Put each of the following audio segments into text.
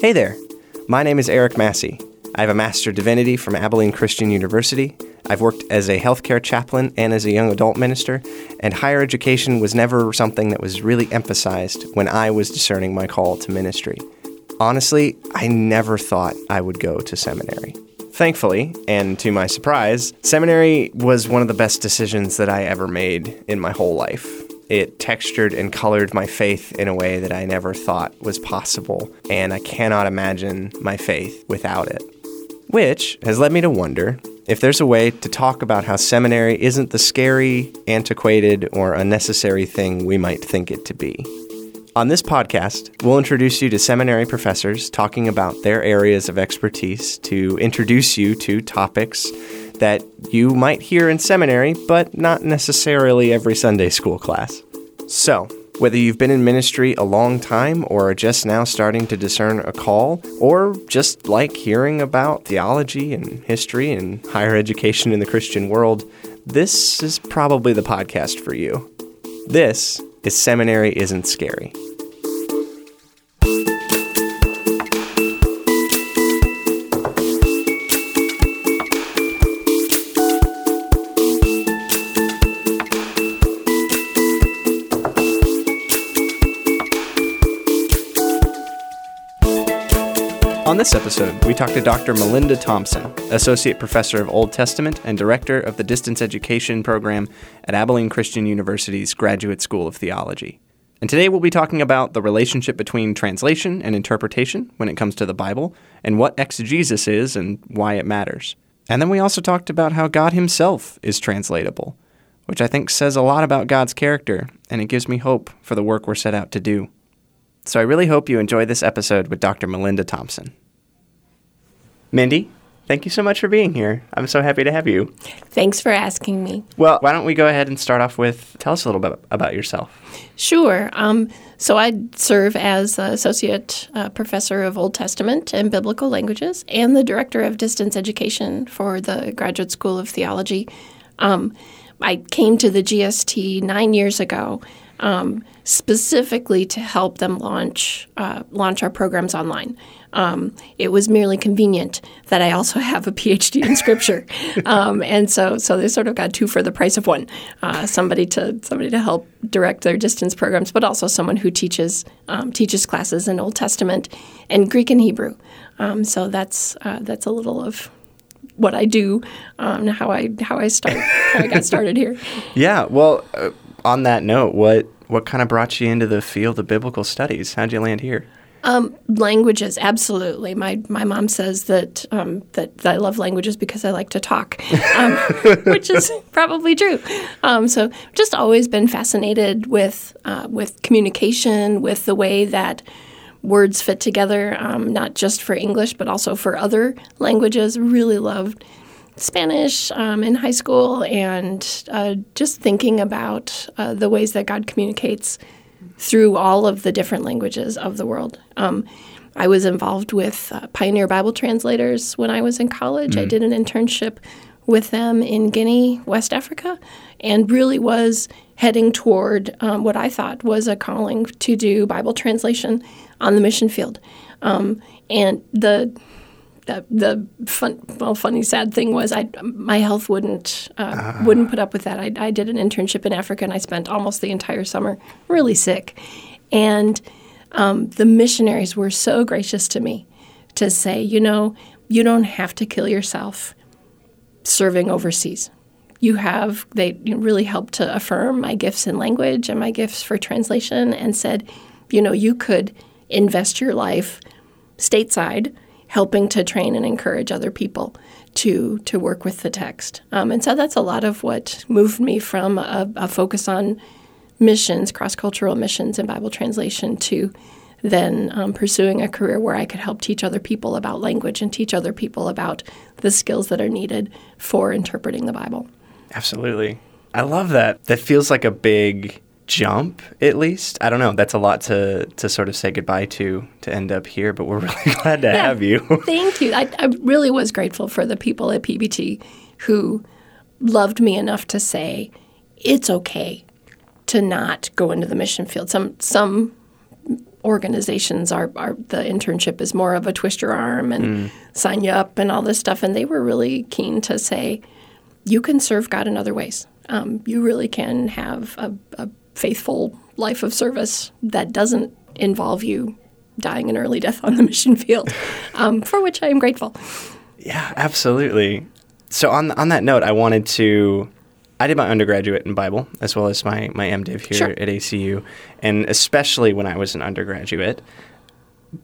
Hey there, my name is Eric Massey. I have a Master of Divinity from Abilene Christian University. I've worked as a healthcare chaplain and as a young adult minister, and higher education was never something that was really emphasized when I was discerning my call to ministry. Honestly, I never thought I would go to seminary. Thankfully, and to my surprise, seminary was one of the best decisions that I ever made in my whole life. It textured and colored my faith in a way that I never thought was possible, and I cannot imagine my faith without it. Which has led me to wonder if there's a way to talk about how seminary isn't the scary, antiquated, or unnecessary thing we might think it to be. On this podcast, we'll introduce you to seminary professors talking about their areas of expertise to introduce you to topics that you might hear in seminary, but not necessarily every Sunday school class. So, whether you've been in ministry a long time or are just now starting to discern a call, or just like hearing about theology and history and higher education in the Christian world, this is probably the podcast for you. This is Seminary Isn't Scary. This episode, we talk to Dr. Melinda Thompson, Associate Professor of Old Testament and Director of the Distance Education Program at Abilene Christian University's Graduate School of Theology. And today we'll be talking about the relationship between translation and interpretation when it comes to the Bible, and what exegesis is and why it matters. And then we also talked about how God Himself is translatable, which I think says a lot about God's character, and it gives me hope for the work we're set out to do. So I really hope you enjoy this episode with Dr. Melinda Thompson. Mindy, thank you so much for being here. I'm so happy to have you. Thanks for asking me. Well, why don't we go ahead and start off with tell us a little bit about yourself. Sure. Um, so I serve as associate uh, professor of Old Testament and biblical languages and the director of distance education for the Graduate School of Theology. Um, I came to the GST nine years ago. Um, specifically to help them launch uh, launch our programs online. Um, it was merely convenient that I also have a PhD in Scripture, um, and so so they sort of got two for the price of one. Uh, somebody to somebody to help direct their distance programs, but also someone who teaches um, teaches classes in Old Testament and Greek and Hebrew. Um, so that's uh, that's a little of what I do, um, how I how I start how I got started here. Yeah. Well, uh, on that note, what what kind of brought you into the field of biblical studies? How'd you land here? Um, languages, absolutely. My my mom says that, um, that, that I love languages because I like to talk, um, which is probably true. Um, so, just always been fascinated with uh, with communication, with the way that words fit together, um, not just for English but also for other languages. Really loved Spanish um, in high school and uh, just thinking about uh, the ways that God communicates through all of the different languages of the world. Um, I was involved with uh, Pioneer Bible Translators when I was in college. Mm. I did an internship with them in Guinea, West Africa, and really was heading toward um, what I thought was a calling to do Bible translation on the mission field. Um, and the the the fun, well, funny, sad thing was I my health wouldn't uh, uh. wouldn't put up with that. I, I did an internship in Africa and I spent almost the entire summer really sick, and um, the missionaries were so gracious to me to say, you know, you don't have to kill yourself serving overseas. You have they really helped to affirm my gifts in language and my gifts for translation, and said, you know, you could invest your life stateside helping to train and encourage other people to to work with the text. Um, and so that's a lot of what moved me from a, a focus on missions, cross cultural missions, and Bible translation to then um, pursuing a career where I could help teach other people about language and teach other people about the skills that are needed for interpreting the Bible. Absolutely. I love that. That feels like a big jump at least. I don't know. That's a lot to to sort of say goodbye to to end up here but we're really glad to yeah, have you. Thank you. I, I really was grateful for the people at pbt who loved me enough to say it's okay to not go into the mission field. Some some organizations are, are the internship is more of a twist your arm and sign you up and all this stuff. And they were really keen to say, you can serve God in other ways. Um, you really can have a, a faithful life of service that doesn't involve you dying an early death on the mission field, um, for which I am grateful. Yeah, absolutely. So on on that note, I wanted to. I did my undergraduate in Bible as well as my my MDiv here Sure. at ACU, and especially when I was an undergraduate,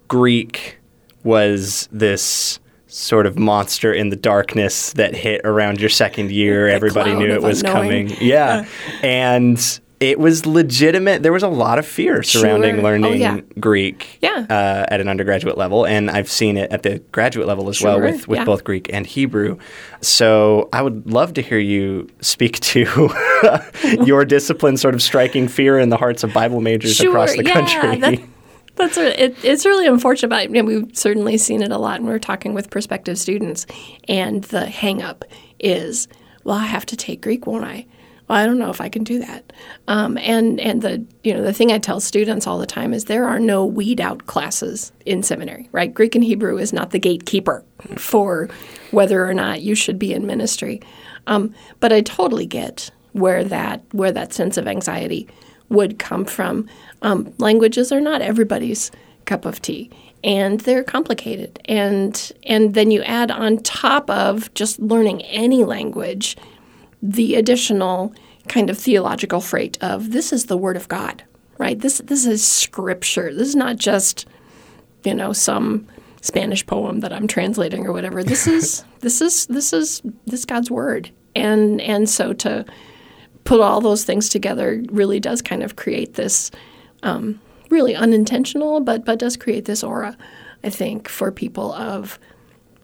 Greek was this sort of monster in the darkness that hit around your second year. Everybody knew it was coming. Yeah, and it was legitimate. There was a lot of fear surrounding Sure. Oh, learning yeah. Greek Yeah. uh, at an undergraduate level, and I've seen it at the graduate level as well with, with yeah. both Greek and Hebrew. So I would love to hear you speak to your discipline sort of striking fear in the hearts of Bible majors across the yeah, country. that- that's it, it's really unfortunate. But I mean, we've certainly seen it a lot when we're talking with prospective students, and the hang up is, well, I have to take Greek, won't I? Well, I don't know if I can do that. Um, and and the you know the thing I tell students all the time is there are no weed out classes in seminary, right? Greek and Hebrew is not the gatekeeper for whether or not you should be in ministry. Um, but I totally get where that where that sense of anxiety would come from. Um, languages are not everybody's cup of tea, and they're complicated. And and then you add on top of just learning any language, the additional kind of theological freight of this is the Word of God, right? This this is Scripture. This is not just you know some Spanish poem that I'm translating or whatever. This is this is this is this God's Word, and and so to put all those things together really does kind of create this um, really unintentional, but but does create this aura, I think, for people of,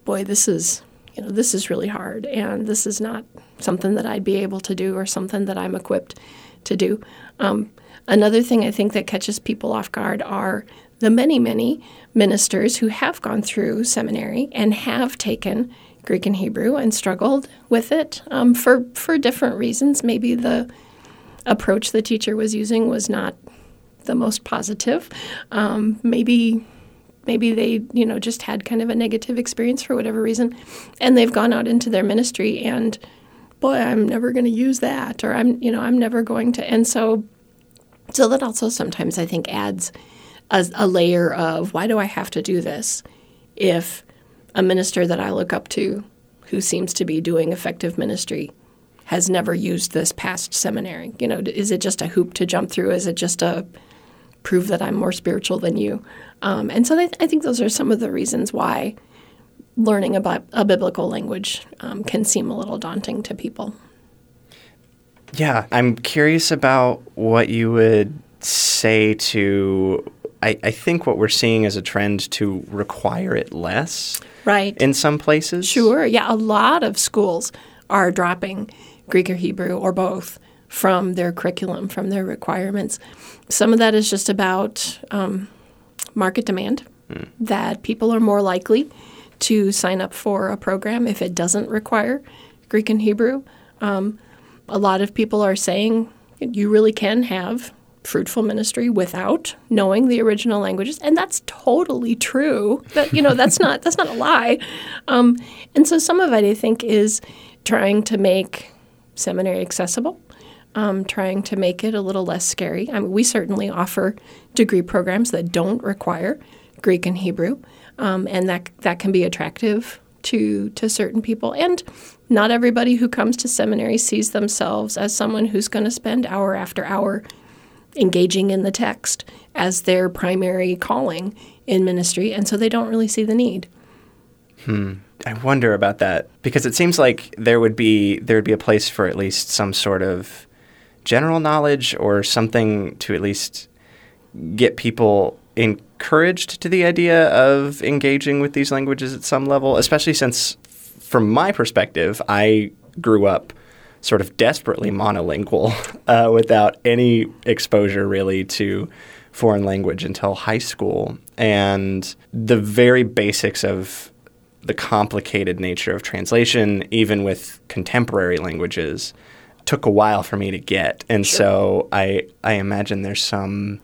boy, this is you know this is really hard, and this is not something that I'd be able to do or something that I'm equipped to do. Um, another thing I think that catches people off guard are the many many ministers who have gone through seminary and have taken Greek and Hebrew and struggled with it um, for for different reasons. Maybe the approach the teacher was using was not the most positive. Um, maybe maybe they you know just had kind of a negative experience for whatever reason, and they've gone out into their ministry and boy, I'm never going to use that, or I'm you know I'm never going to, and so so that also sometimes I think adds a, a layer of why do I have to do this if a minister that I look up to who seems to be doing effective ministry has never used this past seminary. You know, is it just a hoop to jump through? Is it just a prove that I'm more spiritual than you? Um, and so I, I think those are some of the reasons why learning about a biblical language um, can seem a little daunting to people. Yeah, I'm curious about what you would say to. I, I think what we're seeing is a trend to require it less Right. in some places. Sure. Yeah, a lot of schools are dropping Greek or Hebrew or both from their curriculum, from their requirements. Some of that is just about um, market demand, that people are more likely to sign up for a program if it doesn't require Greek and Hebrew. Um, a lot of people are saying you really can have fruitful ministry without knowing the original languages and that's totally true. That you know that's not that's not a lie. Um, and so some of it i think is trying to make seminary accessible um, trying to make it a little less scary. I mean, we certainly offer degree programs that don't require greek and hebrew um, and that that can be attractive to to certain people and not everybody who comes to seminary sees themselves as someone who's going to spend hour after hour engaging in the text as their primary calling in ministry, and so they don't really see the need. Hmm. I wonder about that because it seems like there would be there would be a place for at least some sort of general knowledge or something to at least get people encouraged to the idea of engaging with these languages at some level, especially since from my perspective, I grew up sort of desperately monolingual uh, without any exposure really to foreign language until high school. And the very basics of the complicated nature of translation, even with contemporary languages, took a while for me to get. And so I, I imagine there's some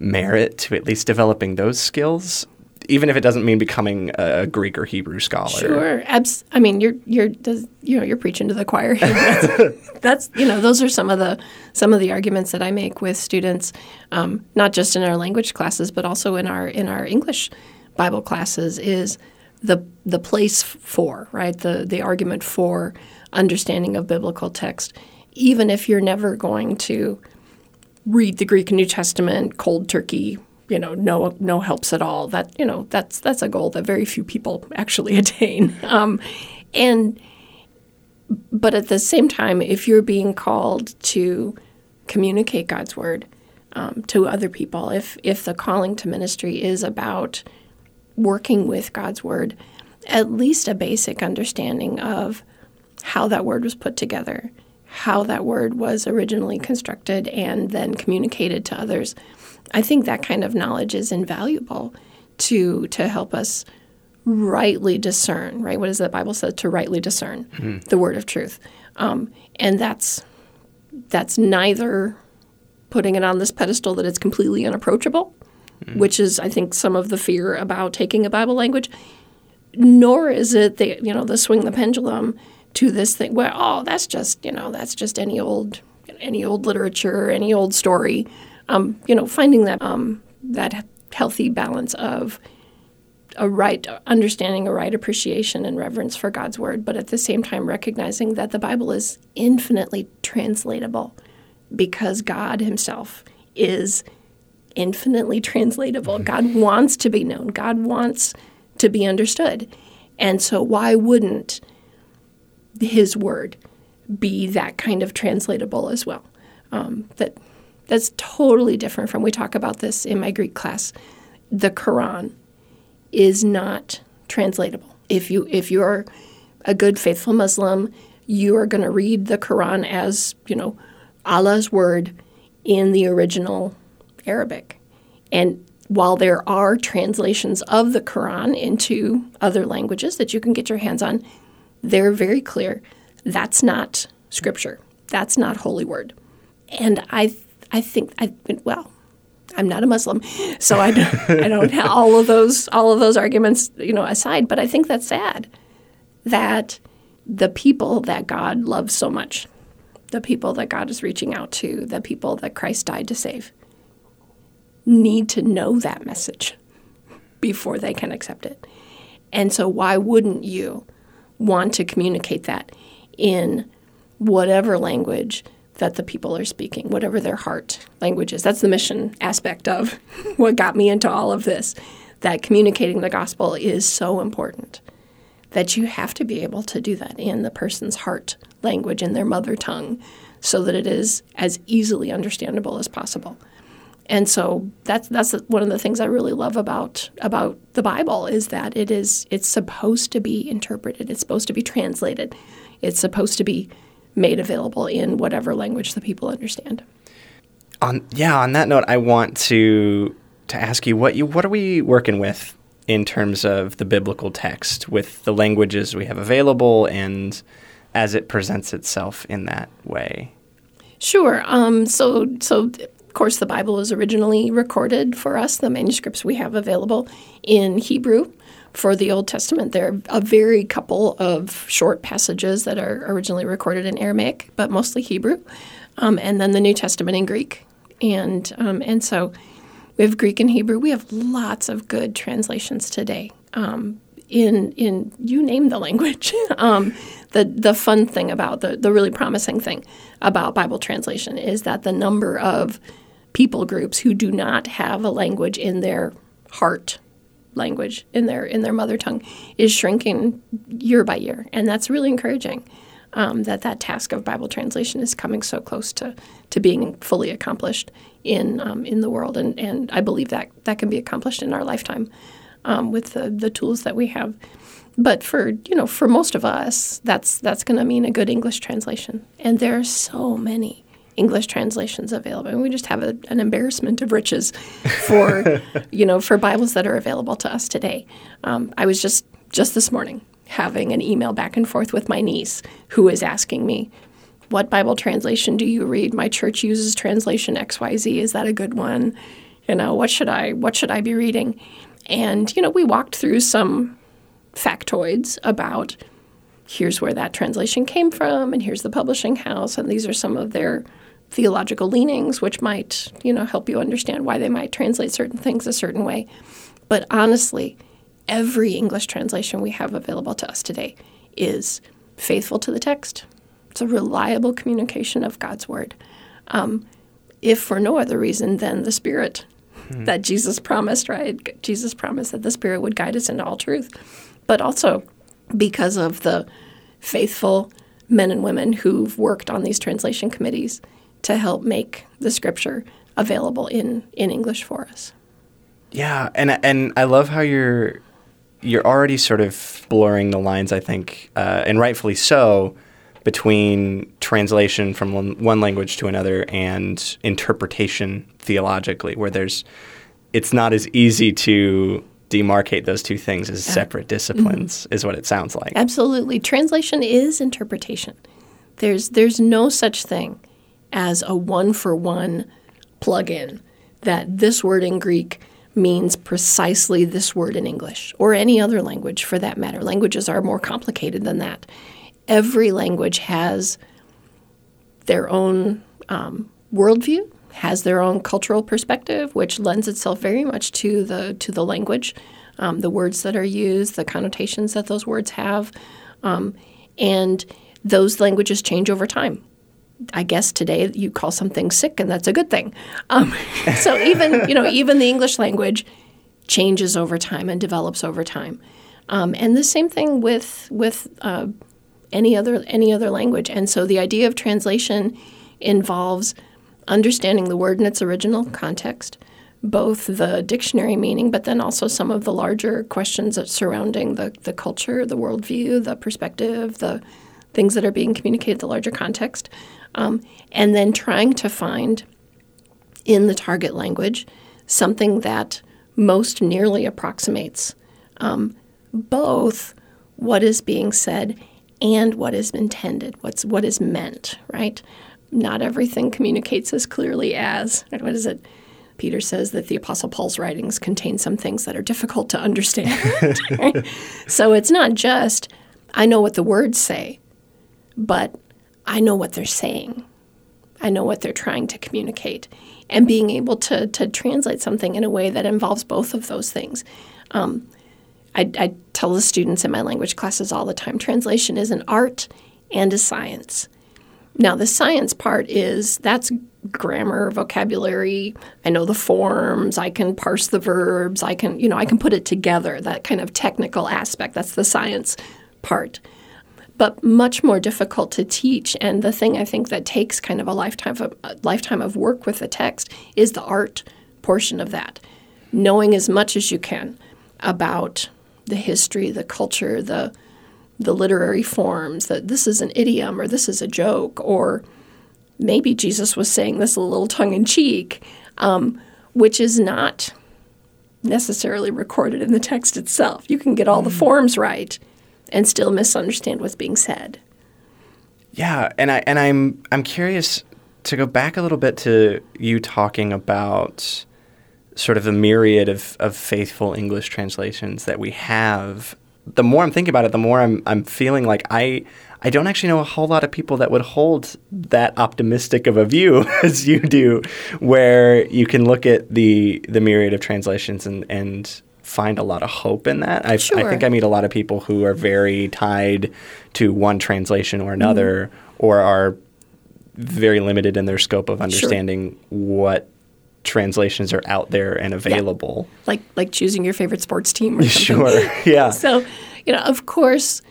merit to at least developing those skills, even if it doesn't mean becoming a Greek or Hebrew scholar. Sure, Abs- I mean, you're you're does, you know you're preaching to the choir. that's, that's, you know those are some of the some of the arguments that I make with students, um, not just in our language classes, but also in our in our English Bible classes. Is the the place for right the the argument for understanding of biblical text, even if you're never going to read the Greek New Testament cold turkey you know no no helps at all. That you know that's that's a goal that very few people actually attain. Um, and but at the same time if you're being called to communicate God's word um, to other people if if the calling to ministry is about working with God's word at least a basic understanding of how that word was put together how that word was originally constructed and then communicated to others I think that kind of knowledge is invaluable to to help us rightly discern. Right? What does the Bible say? To rightly discern mm-hmm. the word of truth, um, and that's that's neither putting it on this pedestal that it's completely unapproachable, mm-hmm. which is I think some of the fear about taking a Bible language, nor is it the you know the swing the pendulum to this thing where oh that's just you know that's just any old any old literature any old story um, you know, finding that um, that healthy balance of a right understanding, a right appreciation and reverence for God's word, but at the same time recognizing that the Bible is infinitely translatable because God Himself is infinitely translatable. Mm-hmm. God wants to be known. God wants to be understood. And so, why wouldn't His word be that kind of translatable as well? Um, that that's totally different from we talk about this in my Greek class. The Quran is not translatable. If you if you're a good faithful Muslim, you are going to read the Quran as, you know, Allah's word in the original Arabic. And while there are translations of the Quran into other languages that you can get your hands on, they're very clear. That's not scripture. That's not holy word. And I I think I well, I'm not a Muslim, so I don't, I don't have all of those all of those arguments you know aside. But I think that's sad that the people that God loves so much, the people that God is reaching out to, the people that Christ died to save, need to know that message before they can accept it. And so, why wouldn't you want to communicate that in whatever language that the people are speaking, whatever their heart language is. That's the mission aspect of what got me into all of this. That communicating the gospel is so important that you have to be able to do that in the person's heart language, in their mother tongue, so that it is as easily understandable as possible. And so that's that's one of the things I really love about about the Bible is that it is it's supposed to be interpreted, it's supposed to be translated, it's supposed to be made available in whatever language the people understand. On yeah, on that note, I want to to ask you what you what are we working with in terms of the biblical text with the languages we have available and as it presents itself in that way. Sure. Um, so so of course the Bible was originally recorded for us. The manuscripts we have available in Hebrew for the Old Testament. There are a very couple of short passages that are originally recorded in Aramaic, but mostly Hebrew, um, and then the New Testament in Greek. And um, and so we have Greek and Hebrew. We have lots of good translations today. Um, in in you name the language. Um, the the fun thing about the the really promising thing about Bible translation is that the number of people groups who do not have a language in their heart language in their in their mother tongue is shrinking year by year, and that's really encouraging. Um, that that task of Bible translation is coming so close to to being fully accomplished in um, in the world, and and I believe that that can be accomplished in our lifetime um, with the the tools that we have. But for you know for most of us, that's that's going to mean a good English translation, and there are so many. English translations available. And we just have a, an embarrassment of riches for, you know, for Bibles that are available to us today. Um, I was just just this morning having an email back and forth with my niece who is asking me, "What Bible translation do you read? My church uses translation XYZ. Is that a good one?" You know, what should I what should I be reading? And you know, we walked through some factoids about here's where that translation came from, and here's the publishing house, and these are some of their theological leanings, which might you know help you understand why they might translate certain things a certain way. But honestly, every English translation we have available to us today is faithful to the text. It's a reliable communication of God's word. Um, if for no other reason than the Spirit hmm. that Jesus promised, right? Jesus promised that the Spirit would guide us into all truth. But also because of the faithful men and women who've worked on these translation committees to help make the scripture available in, in English for us. Yeah, and and I love how you're you're already sort of blurring the lines. I think, uh, and rightfully so, between translation from one language to another and interpretation theologically, where there's it's not as easy to demarcate those two things as separate disciplines mm-hmm. is what it sounds like. Absolutely. Translation is interpretation. There's there's no such thing as a one for one plug-in that this word in Greek means precisely this word in English or any other language for that matter. Languages are more complicated than that. Every language has their own um, worldview, has their own cultural perspective, which lends itself very much to the to the language, um, the words that are used, the connotations that those words have, um, and those languages change over time. I guess today you call something sick, and that's a good thing. Um, so even you know even the English language changes over time and develops over time, um, and the same thing with with uh, any other any other language. And so the idea of translation involves understanding the word in its original context, both the dictionary meaning, but then also some of the larger questions surrounding the, the culture, the worldview, the perspective, the things that are being communicated, the larger context um, and then trying to find in the target language something that most nearly approximates um, both what is being said and what is intended, what's what is meant, right? Not everything communicates as clearly as what is it? Peter says that the Apostle Paul's writings contain some things that are difficult to understand. So it's not just I know what the words say, but I know what they're saying. I know what they're trying to communicate. And being able to, to translate something in a way that involves both of those things. Um, I, I tell the students in my language classes all the time translation is an art and a science. Now, the science part is that's grammar, vocabulary. I know the forms. I can parse the verbs. I can, you know, I can put it together. That kind of technical aspect. That's the science part but much more difficult to teach. And the thing I think that takes kind of a lifetime of a lifetime of work with the text is the art portion of that, knowing as much as you can about the history, the culture, the the literary forms. That this is an idiom or this is a joke or maybe Jesus was saying this a little tongue in cheek, um, which is not necessarily recorded in the text itself. You can get all the mm. forms right and still misunderstand what's being said. Yeah, and I and I'm I'm curious to go back a little bit to you talking about sort of the myriad of, of faithful English translations that we have. The more I'm thinking about it, the more I'm I'm feeling like I I don't actually know a whole lot of people that would hold that optimistic of a view as you do, where you can look at the the myriad of translations and and find a lot of hope in that. I, sure. I think I meet a lot of people who are very tied to one translation or another, mm-hmm. or are very limited in their scope of understanding sure. what translations are out there and available. Yeah. Like like choosing your favorite sports team or. Sure. Yeah. so, you know, of course,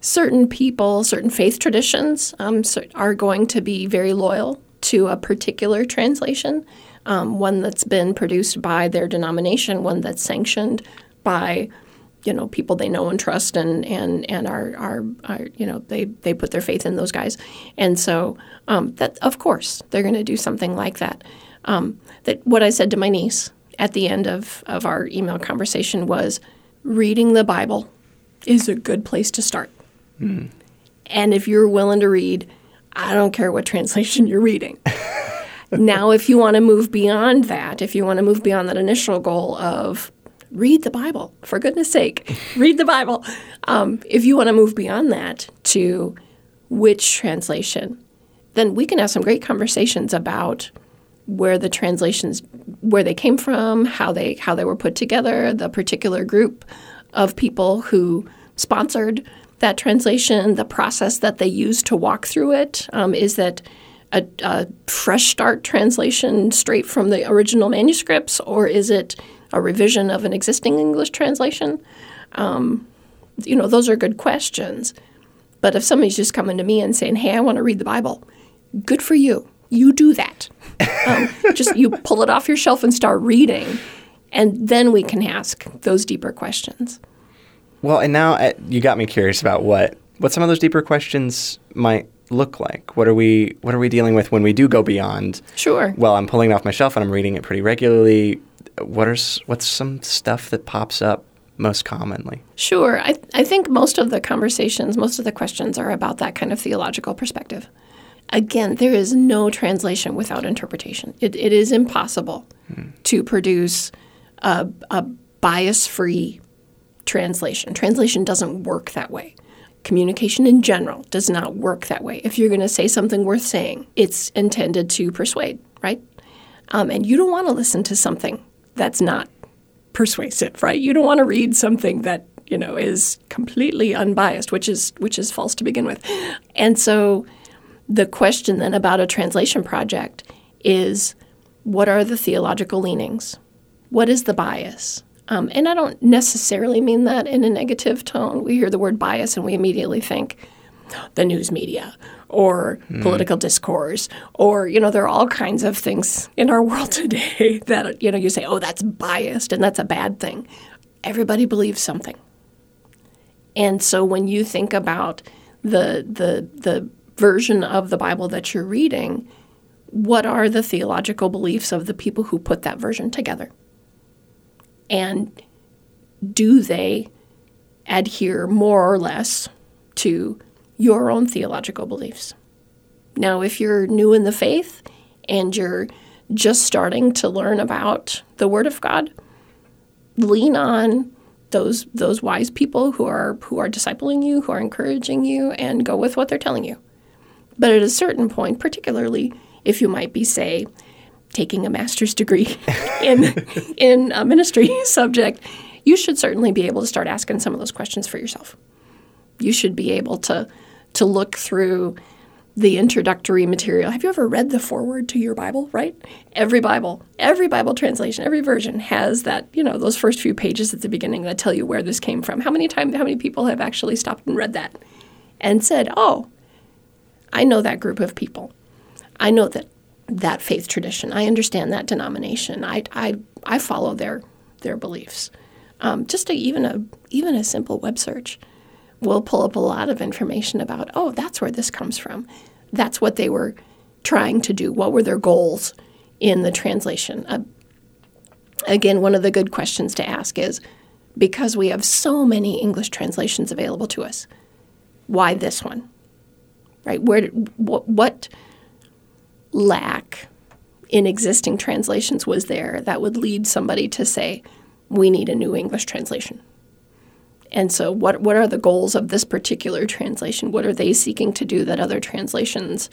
certain people, certain faith traditions um, are going to be very loyal to a particular translation um, one that's been produced by their denomination, one that's sanctioned by you know people they know and trust and and and are are, are you know they they put their faith in those guys and so um, that of course they're going to do something like that um, that what I said to my niece at the end of of our email conversation was reading the Bible is a good place to start mm. and if you're willing to read I don't care what translation you're reading now, if you want to move beyond that, if you want to move beyond that initial goal of read the Bible, for goodness sake, read the Bible. Um, if you want to move beyond that to which translation, then we can have some great conversations about where the translations where they came from, how they how they were put together, the particular group of people who sponsored that translation, the process that they used to walk through it. Um, is that a, a, fresh start translation straight from the original manuscripts, or is it a revision of an existing English translation? Um, you know, those are good questions. But if somebody's just coming to me and saying, "Hey, I want to read the Bible," good for you. You do that. Um, just you pull it off your shelf and start reading, and then we can ask those deeper questions. Well, and now uh, you got me curious about what what some of those deeper questions might look like. What are we what are we dealing with when we do go beyond? Sure. Well, I'm pulling it off my shelf and I'm reading it pretty regularly. What are what's some stuff that pops up most commonly? Sure. I I think most of the conversations, most of the questions are about that kind of theological perspective. Again, there is no translation without interpretation. It, it is impossible to produce a, a bias free translation. Translation doesn't work that way. Communication in general does not work that way. If you're going to say something worth saying, it's intended to persuade, right? Um, and you don't want to listen to something that's not persuasive, right? You don't want to read something that you know is completely unbiased, which is which is false to begin with. And so, the question then about a translation project is, what are the theological leanings? What is the bias? Um, and I don't necessarily mean that in a negative tone. We hear the word bias and we immediately think the news media or mm. political discourse or you know there are all kinds of things in our world today that you know you say oh that's biased and that's a bad thing everybody believes something and so when you think about the the the version of the bible that you're reading what are the theological beliefs of the people who put that version together and do they adhere more or less to your own theological beliefs? Now, if you're new in the faith and you're just starting to learn about the Word of God, lean on those those wise people who are who are discipling you, who are encouraging you, and go with what they're telling you. But at a certain point, particularly if you might be, say, taking a master's degree in in a ministry subject, you should certainly be able to start asking some of those questions for yourself. You should be able to to look through the introductory material. Have you ever read the foreword to your Bible, right? Every Bible, every Bible translation, every version has that, you know, those first few pages at the beginning that tell you where this came from. How many times how many people have actually stopped and read that and said, "Oh, I know that group of people. I know that that faith tradition. I understand that denomination. I, I, I follow their their beliefs. Um, just a, even a even a simple web search will pull up a lot of information about. Oh, that's where this comes from. That's what they were trying to do. What were their goals in the translation? Uh, again, one of the good questions to ask is because we have so many English translations available to us, why this one? Right? Where what, what lack in existing translations was there that would lead somebody to say, we need a new English translation. And so, what, what are the goals of this particular translation? What are they seeking to do that other translations,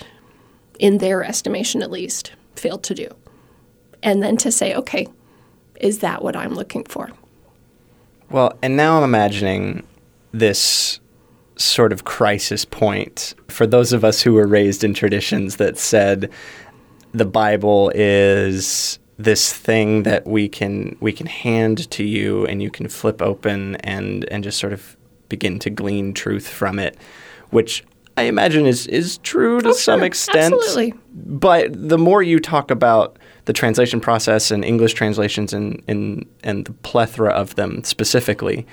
in their estimation at least, failed to do? And then to say, okay, is that what I'm looking for? Well, and now I'm imagining this sort of crisis point for those of us who were raised in traditions that said the Bible is this thing that we can we can hand to you and you can flip open and and just sort of begin to glean truth from it, which I imagine is is true to oh, some sure. extent. Absolutely. But the more you talk about the translation process and English translations and and, and the plethora of them specifically,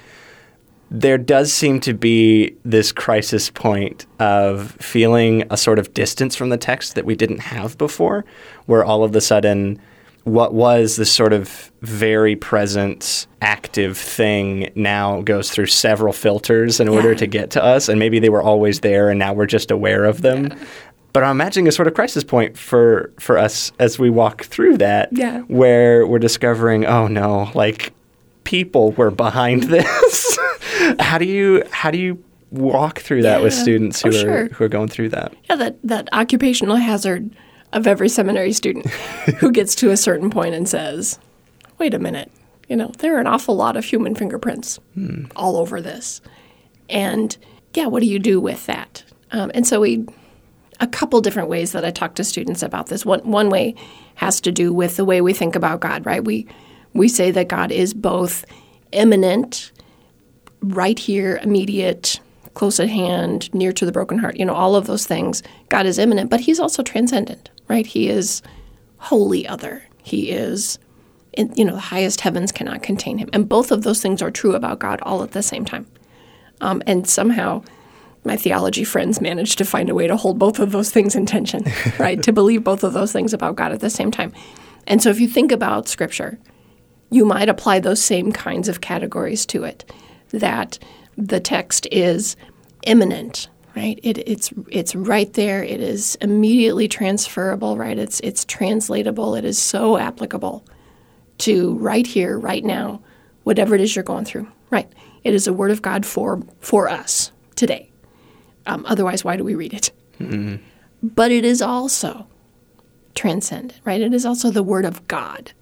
there does seem to be this crisis point of feeling a sort of distance from the text that we didn't have before, where all of a sudden what was this sort of very present active thing now goes through several filters in order to get to us and maybe they were always there and now we're just aware of them yeah. but I'm imagining a sort of crisis point for for us as we walk through that, Yeah. where we're discovering, oh no, like people were behind this. How do you how do you walk through that with students who Oh, are sure. who are going through that? Yeah, that, that occupational hazard of every seminary student who gets to a certain point and says, wait a minute, you know, there are an awful lot of human fingerprints all over this. And yeah, what do you do with that? Um, and so we, a couple different ways that I talk to students about this. One, one way has to do with the way we think about God, right? We, we say that God is both immanent, right here, immediate, close at hand, near to the broken heart, you know, all of those things. God is immanent, but he's also transcendent, right? He is wholly other. He is, in, you know, the highest heavens cannot contain him. And both of those things are true about God all at the same time. Um, and somehow my theology friends managed to find a way to hold both of those things in tension, right? to believe both of those things about God at the same time. And so if you think about Scripture, you might apply those same kinds of categories to it. That the text is immanent, right? It, it's it's right there. It is immediately transferable, right? It's it's translatable. It is so applicable to right here, right now, whatever it is you're going through. Right? It is a word of God for for us today. Um, otherwise, why do we read it? But it is also transcendent, right? It is also the word of God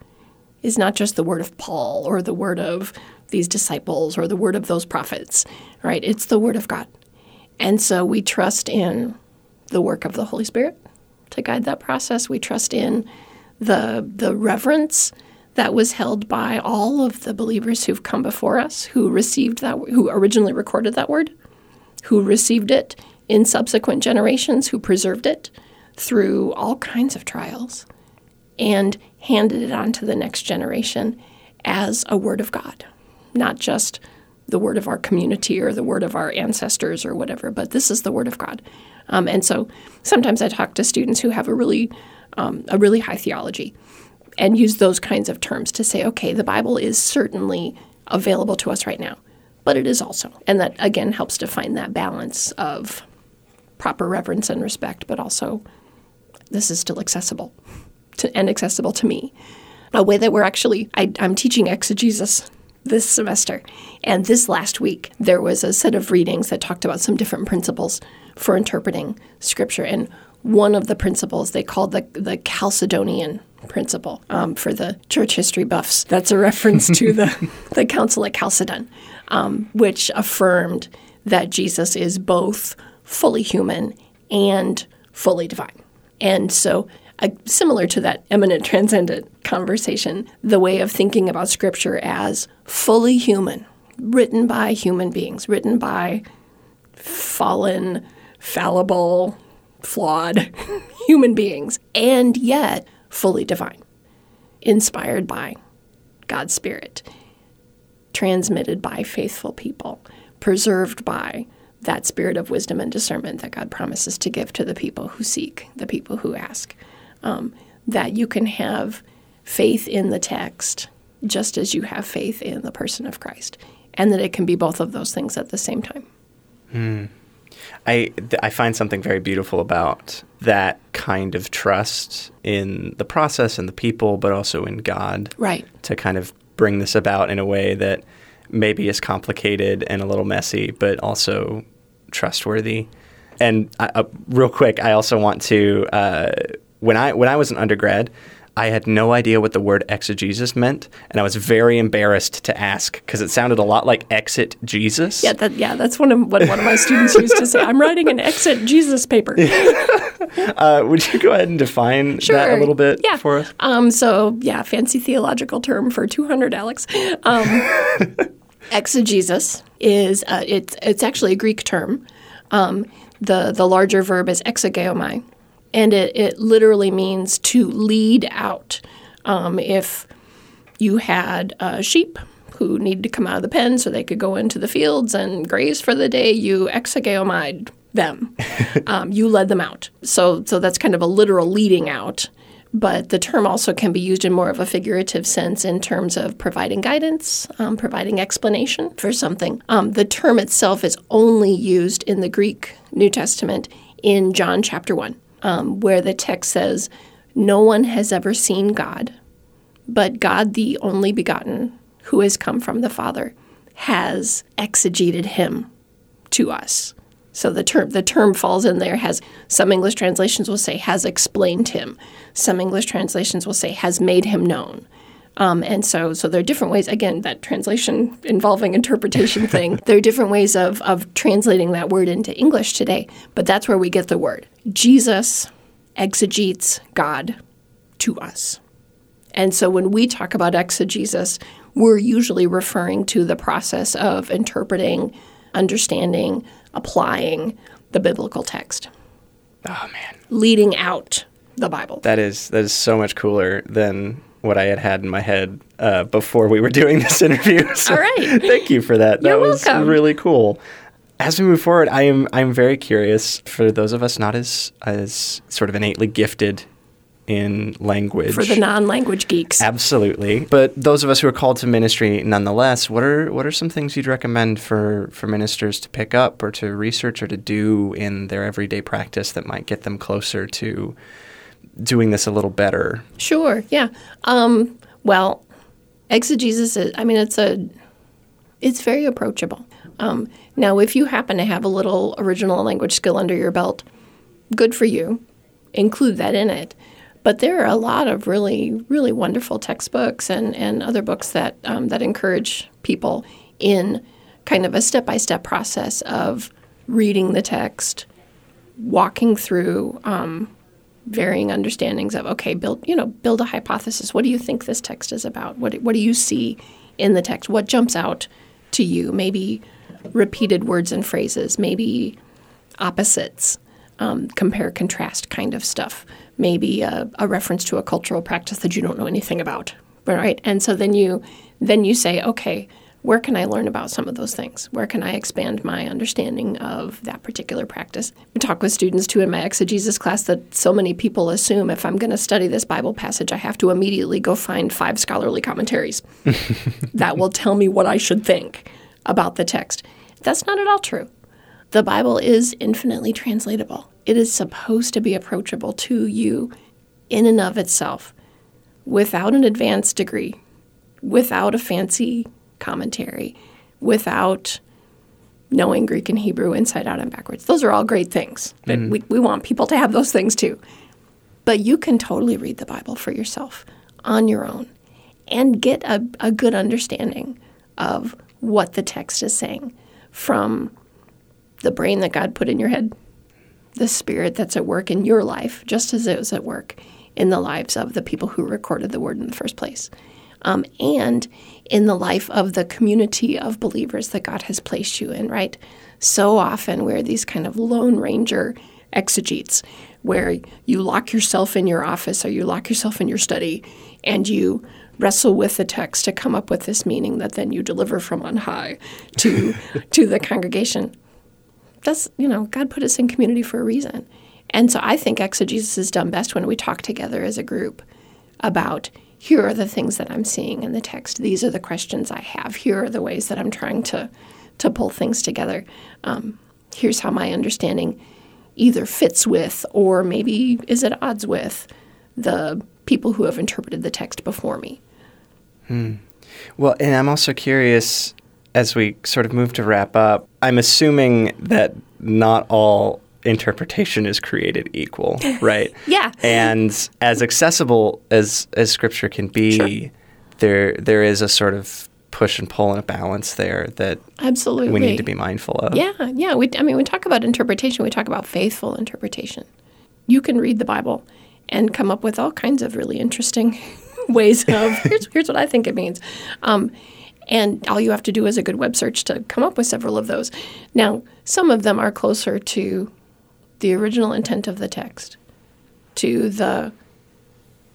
is not just the word of Paul or the word of these disciples or the word of those prophets, right? It's the word of God. And so we trust in the work of the Holy Spirit to guide that process. We trust in the the reverence that was held by all of the believers who've come before us, who received that, who originally recorded that word, who received it in subsequent generations, who preserved it through all kinds of trials and handed it on to the next generation as a word of God, not just the word of our community or the word of our ancestors or whatever, but this is the word of God. Um, and so sometimes I talk to students who have a really um, a really high theology and use those kinds of terms to say, okay, the Bible is certainly available to us right now, but it is also, and that again helps to find that balance of proper reverence and respect, but also this is still accessible to, and accessible to me. A way that we're actually, I, I'm teaching exegesis this semester, and this last week there was a set of readings that talked about some different principles for interpreting Scripture, and one of the principles they called the the Chalcedonian principle um, for the church history buffs. That's a reference to the the Council at Chalcedon, um, which affirmed that Jesus is both fully human and fully divine. And so, similar to that immanent transcendent conversation, the way of thinking about Scripture as fully human, written by human beings, written by fallen, fallible, flawed human beings, and yet fully divine, inspired by God's Spirit, transmitted by faithful people, preserved by that spirit of wisdom and discernment that God promises to give to the people who seek, the people who ask. Um, that you can have faith in the text just as you have faith in the person of Christ, and that it can be both of those things at the same time. I, th- I find something very beautiful about that kind of trust in the process and the people, but also in God Right. to kind of bring this about in a way that maybe is complicated and a little messy, but also trustworthy. And I, uh, real quick, I also want to uh, when I when I was an undergrad, I had no idea what the word exegesis meant, and I was very embarrassed to ask because it sounded a lot like exit Jesus. Yeah, that, yeah, that's one of what one of my students used to say. I'm writing an exit Jesus paper. Uh, would you go ahead and define that a little bit yeah. for us? Um, so yeah, fancy theological term for 200, Alex. Um, exegesis is uh, it's it's actually a Greek term. Um, the the larger verb is exegeomai, and it it literally means to lead out. Um, if you had uh, sheep who needed to come out of the pen so they could go into the fields and graze for the day, you exegeomide them. um, you led them out. So, so that's kind of a literal leading out. But the term also can be used in more of a figurative sense in terms of providing guidance, um, providing explanation for something. Um, the term itself is only used in the Greek New Testament in John chapter 1. Um, where the text says, No one has ever seen God, but God, the only begotten, who has come from the Father, has exegeted him to us. So the term the term falls in there has some English translations will say has explained him. Some English translations will say has made him known. Um, and so, so there are different ways. Again, that translation involving interpretation thing. There are different ways of of translating that word into English today. But that's where we get the word. Jesus exegetes God to us. And so, when we talk about exegesis, we're usually referring to the process of interpreting, understanding, applying the biblical text. Oh man, leading out the Bible. That is that is so much cooler than what I had had in my head uh, before we were doing this interview. So All right. Thank you for that. You're that was welcome. really cool. As we move forward, I am I'm very curious for those of us not as as sort of innately gifted in language. For the non-language geeks. Absolutely. But those of us who are called to ministry nonetheless, what are what are some things you'd recommend for, for ministers to pick up or to research or to do in their everyday practice that might get them closer to doing this a little better? Sure. Yeah. Um, well, exegesis is. I mean, it's a. It's very approachable. Um, now, if you happen to have a little original language skill under your belt, good for you. Include that in it. But there are a lot of really, really wonderful textbooks and, and other books that um, that encourage people in kind of a step by step process of reading the text, walking through um, varying understandings of okay, build you know build a hypothesis. What do you think this text is about? What what do you see in the text? What jumps out to you? Maybe repeated words and phrases. Maybe opposites. Um, compare contrast kind of stuff. Maybe a, a reference to a cultural practice that you don't know anything about, right? And so then you then you say, okay, where can I learn about some of those things? Where can I expand my understanding of that particular practice? I talk with students too in my exegesis class that so many people assume if I'm going to study this Bible passage, I have to immediately go find five scholarly commentaries that will tell me what I should think about the text. That's not at all true. The Bible is infinitely translatable. It is supposed to be approachable to you in and of itself without an advanced degree, without a fancy commentary, without knowing Greek and Hebrew inside out and backwards. Those are all great things. But mm-hmm. we, we want people to have those things too. But you can totally read the Bible for yourself on your own and get a, a good understanding of what the text is saying from the brain that God put in your head, the spirit that's at work in your life, just as it was at work in the lives of the people who recorded the word in the first place, um, and in the life of the community of believers that God has placed you in, right? So often we're these kind of lone ranger exegetes where you lock yourself in your office or you lock yourself in your study and you wrestle with the text to come up with this meaning that then you deliver from on high to to the congregation that's you know god put us in community for a reason and so i think exegesis is done best when we talk together as a group about here are the things that i'm seeing in the text. These are the questions i have. Here are the ways that i'm trying to to pull things together. Um, here's how my understanding either fits with or maybe is at odds with the people who have interpreted the text before me. Hmm. Well, and I'm also curious as we sort of move to wrap up, I'm assuming that not all interpretation is created equal, right? Yeah. And as accessible as as scripture can be, Sure. there there is a sort of push and pull and a balance there that absolutely we need to be mindful of. Yeah, yeah. We, I mean, we talk about interpretation. We talk about faithful interpretation. You can read the Bible and come up with all kinds of really interesting ways of here's, here's what I think it means. Um, and all you have to do is a good web search to come up with several of those. Now, some of them are closer to the original intent of the text, to the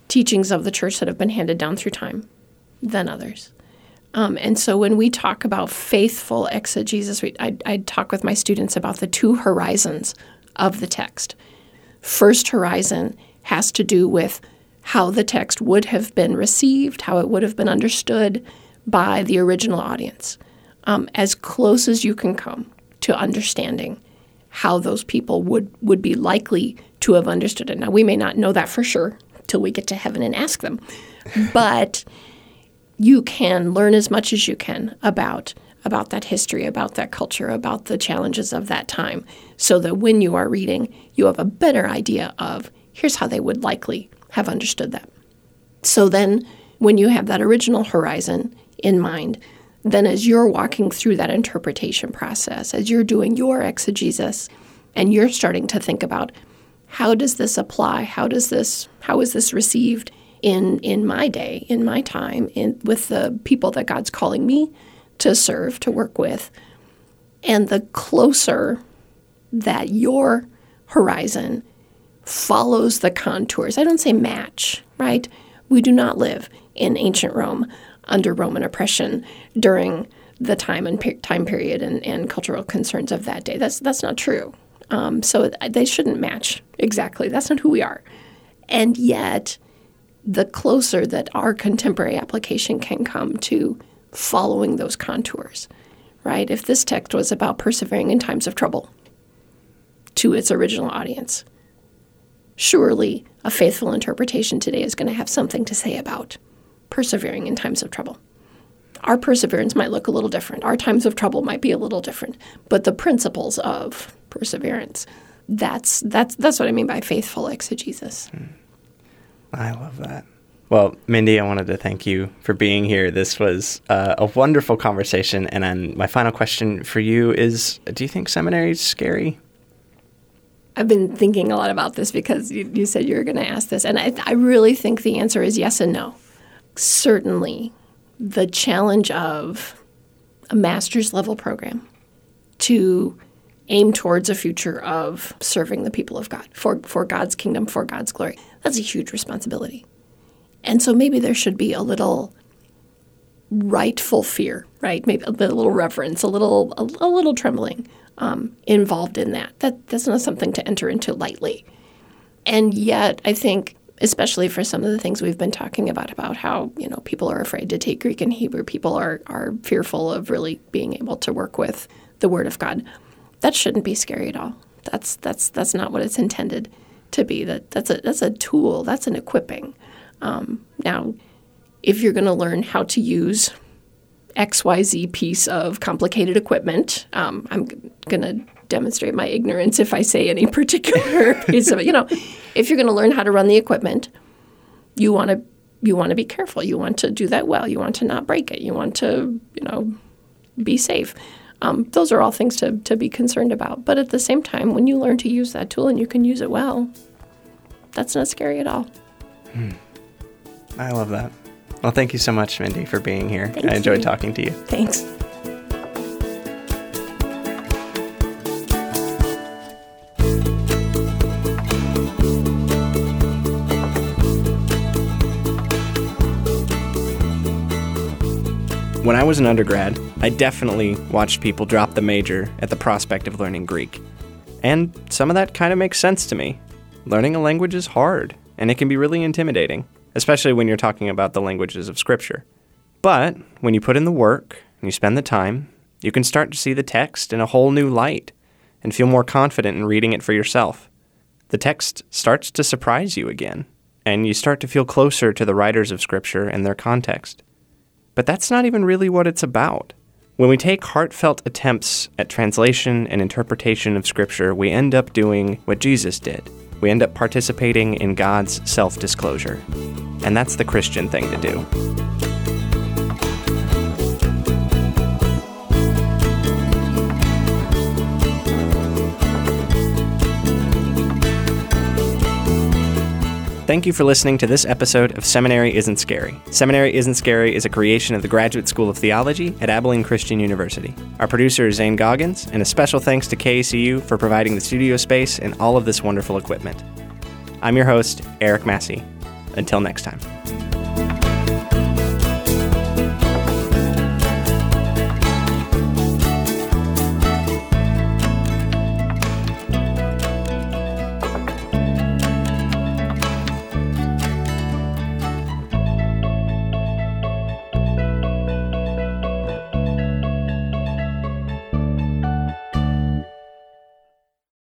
teachings of the church that have been handed down through time than others. Um, and so when we talk about faithful exegesis, we, I, I talk with my students about the two horizons of the text. First horizon has to do with how the text would have been received, how it would have been understood by the original audience, um, as close as you can come to understanding how those people would, would be likely to have understood it. Now, we may not know that for sure till we get to heaven and ask them, but you can learn as much as you can about about that history, about that culture, about the challenges of that time, so that when you are reading, you have a better idea of here's how they would likely have understood that. So then, when you have that original horizon in mind, then as you're walking through that interpretation process, as you're doing your exegesis, and you're starting to think about how does this apply? How does this how is this received in in my day, in my time, in with the people that God's calling me to serve, to work with? And the closer that your horizon follows the contours, I don't say match, right? We do not live in ancient Rome under Roman oppression during the time and pe- time period and, and cultural concerns of that day. That's that's not true. Um, so they shouldn't match exactly. That's not who we are. And yet, the closer that our contemporary application can come to following those contours, right? If this text was about persevering in times of trouble to its original audience, surely a faithful interpretation today is going to have something to say about persevering in times of trouble. Our perseverance might look a little different. Our times of trouble might be a little different, but the principles of perseverance, that's that's that's what I mean by faithful exegesis. Hmm. I love that. Well, Mindy, I wanted to thank you for being here. This was uh, a wonderful conversation. And then my final question for you is Do you think seminary is scary? I've been thinking a lot about this because you, you said you were going to ask this. And I, I really think the answer is yes and no. Certainly, the challenge of a master's level program to aim towards a future of serving the people of God for, for God's kingdom, for God's glory. That's a huge responsibility. And so maybe there should be a little rightful fear, right? Maybe a little reverence, a little a, a little trembling um, involved in that. That that's not something to enter into lightly. And yet, I think, especially for some of the things we've been talking about, about how you know people are afraid to take Greek and Hebrew, people are are fearful of really being able to work with the Word of God that shouldn't be scary at all. That's that's that's not what it's intended to be. That that's a that's a tool. That's an equipping. Um, now, if you're going to learn how to use XYZ piece of complicated equipment, um, I'm going to demonstrate my ignorance if I say any particular piece of it. You know, if you're going to learn how to run the equipment, you want to you want to be careful. You want to do that well. You want to not break it. You want to you know be safe. Um, those are all things to, to be concerned about. But at the same time, when you learn to use that tool and you can use it well, that's not scary at all. Hmm. I love that. Well, thank you so much, Mindy, for being here. Thank I enjoyed you. talking to you. Thanks. When I was an undergrad, I definitely watched people drop the major at the prospect of learning Greek. And some of that kind of makes sense to me. Learning a language is hard, and it can be really intimidating, especially when you're talking about the languages of Scripture. But when you put in the work and you spend the time, you can start to see the text in a whole new light and feel more confident in reading it for yourself. The text starts to surprise you again, and you start to feel closer to the writers of Scripture and their context. But that's not even really what it's about. When we take heartfelt attempts at translation and interpretation of Scripture, we end up doing what Jesus did. We end up participating in God's self disclosure. And that's the Christian thing to do. Thank you for listening to this episode of Seminary Isn't Scary. Seminary Isn't Scary is a creation of the Graduate School of Theology at Abilene Christian University. Our producer is Zane Goggins, and a special thanks to KACU for providing the studio space and all of this wonderful equipment. I'm your host, Eric Massey. Until next time.